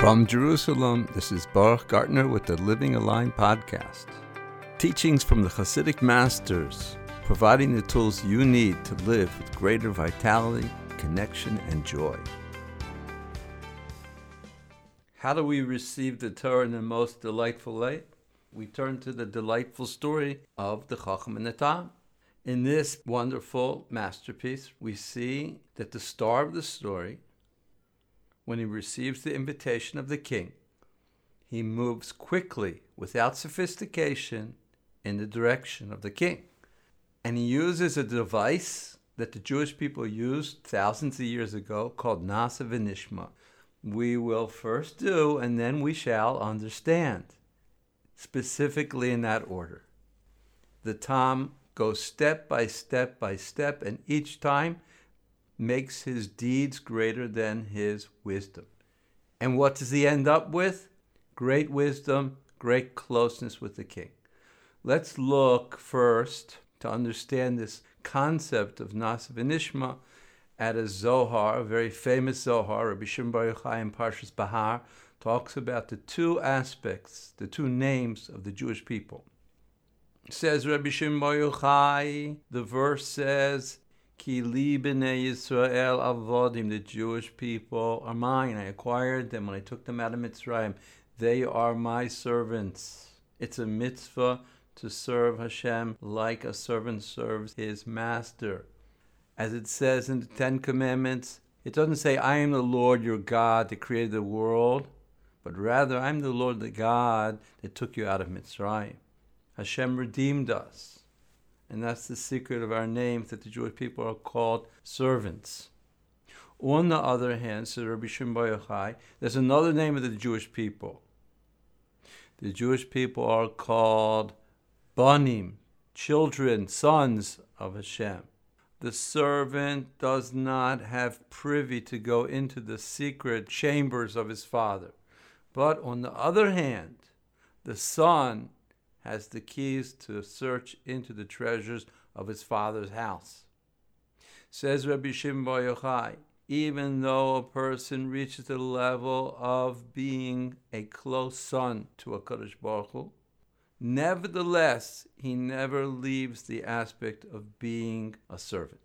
From Jerusalem, this is Baruch Gartner with the Living Aligned podcast. Teachings from the Hasidic masters, providing the tools you need to live with greater vitality, connection, and joy. How do we receive the Torah in the most delightful light? We turn to the delightful story of the Chacham and the Tam. In this wonderful masterpiece, we see that the star of the story when he receives the invitation of the king, he moves quickly, without sophistication, in the direction of the king. And he uses a device that the Jewish people used thousands of years ago called Na'aseh V'Nishma. We will first do, and then we shall understand, specifically in that order. The Tam goes step by step by step, and each time makes his deeds greater than his wisdom. And what does he end up with? Great wisdom, great closeness with the king. Let's look first to understand this concept of Na'aseh V'Nishma at a Zohar, a very famous Zohar, Rabbi Shimon Bar Yochai in Parshas Bahar, talks about the two aspects, the two names of the Jewish people. Says Rabbi Shimon Bar Yochai, the verse says, Ki li b'nei Yisrael avodim, the Jewish people are mine. I acquired them when I took them out of Mitzrayim. They are my servants. It's a mitzvah to serve Hashem like a servant serves his master. As it says in the Ten Commandments, it doesn't say, I am the Lord your God that created the world, but rather, I'm the Lord the God that took you out of Mitzrayim. Hashem redeemed us. And that's the secret of our names that the Jewish people are called servants. On the other hand, says Rabbi Shimon Bar Yochai, there's another name of the Jewish people. The Jewish people are called Banim, children, sons of Hashem. The servant does not have privy to go into the secret chambers of his father. But on the other hand, the son has the keys to search into the treasures of his father's house. Says Rabbi Shimon Bar Yochai, even though a person reaches the level of being a close son to a Kadosh Baruch Hu, nevertheless, he never leaves the aspect of being a servant.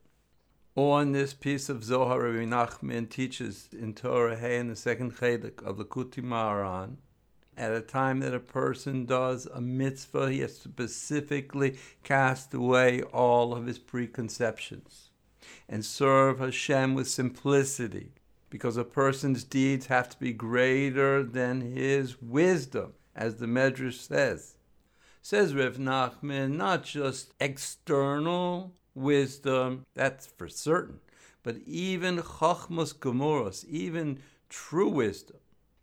On this piece of Zohar, Rabbi Nachman teaches in Torah Hay in the second Chelek of the Likutei Moharan at a time that a person does a mitzvah, he has to specifically cast away all of his preconceptions and serve Hashem with simplicity, because a person's deeds have to be greater than his wisdom, as the Medrash says. Says Reb Nachman, not just external wisdom, that's for certain, but even chachmas gemuros, even true wisdom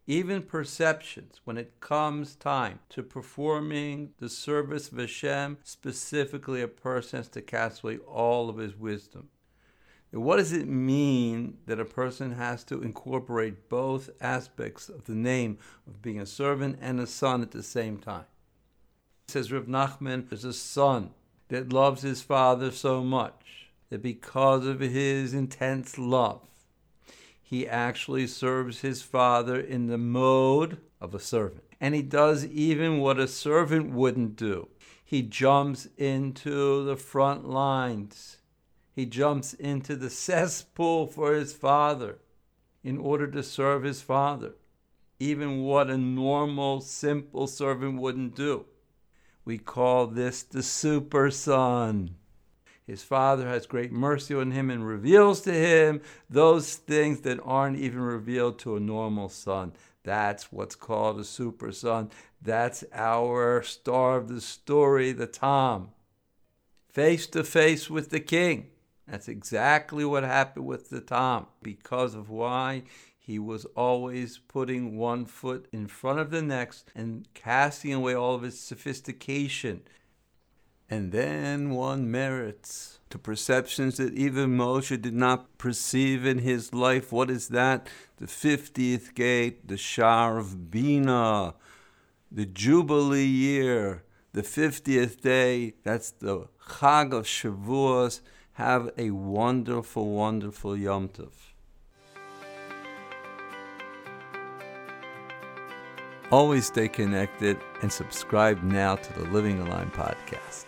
even perceptions, when it comes time to performing the service of Hashem, specifically a person has to cast away all of his wisdom. what does it mean that a person has to incorporate both aspects of the name of being a servant and a son at the same time? It says Rav Nachman is a son that loves his father so much that because of his intense love, he actually serves his father in the mode of a servant. And he does even what a servant wouldn't do. He jumps into the front lines. He jumps into the cesspool for his father in order to serve his father. Even what a normal, simple servant wouldn't do. We call this the super son. His father has great mercy on him and reveals to him those things that aren't even revealed to a normal son. That's what's called a super son. That's our star of the story, the Tam. Face to face with the king. That's exactly what happened with the Tam Because of why he was always putting one foot in front of the next and casting away all of his sophistication and then one merits to perceptions that even Moshe did not perceive in his life. What is that? The 50th gate, the Shar of Bina, the Jubilee year, the 50th day. That's the Chag of Shavuos. Have a wonderful, wonderful Yom Tov. Always stay connected and subscribe now to the Living Aligned podcast.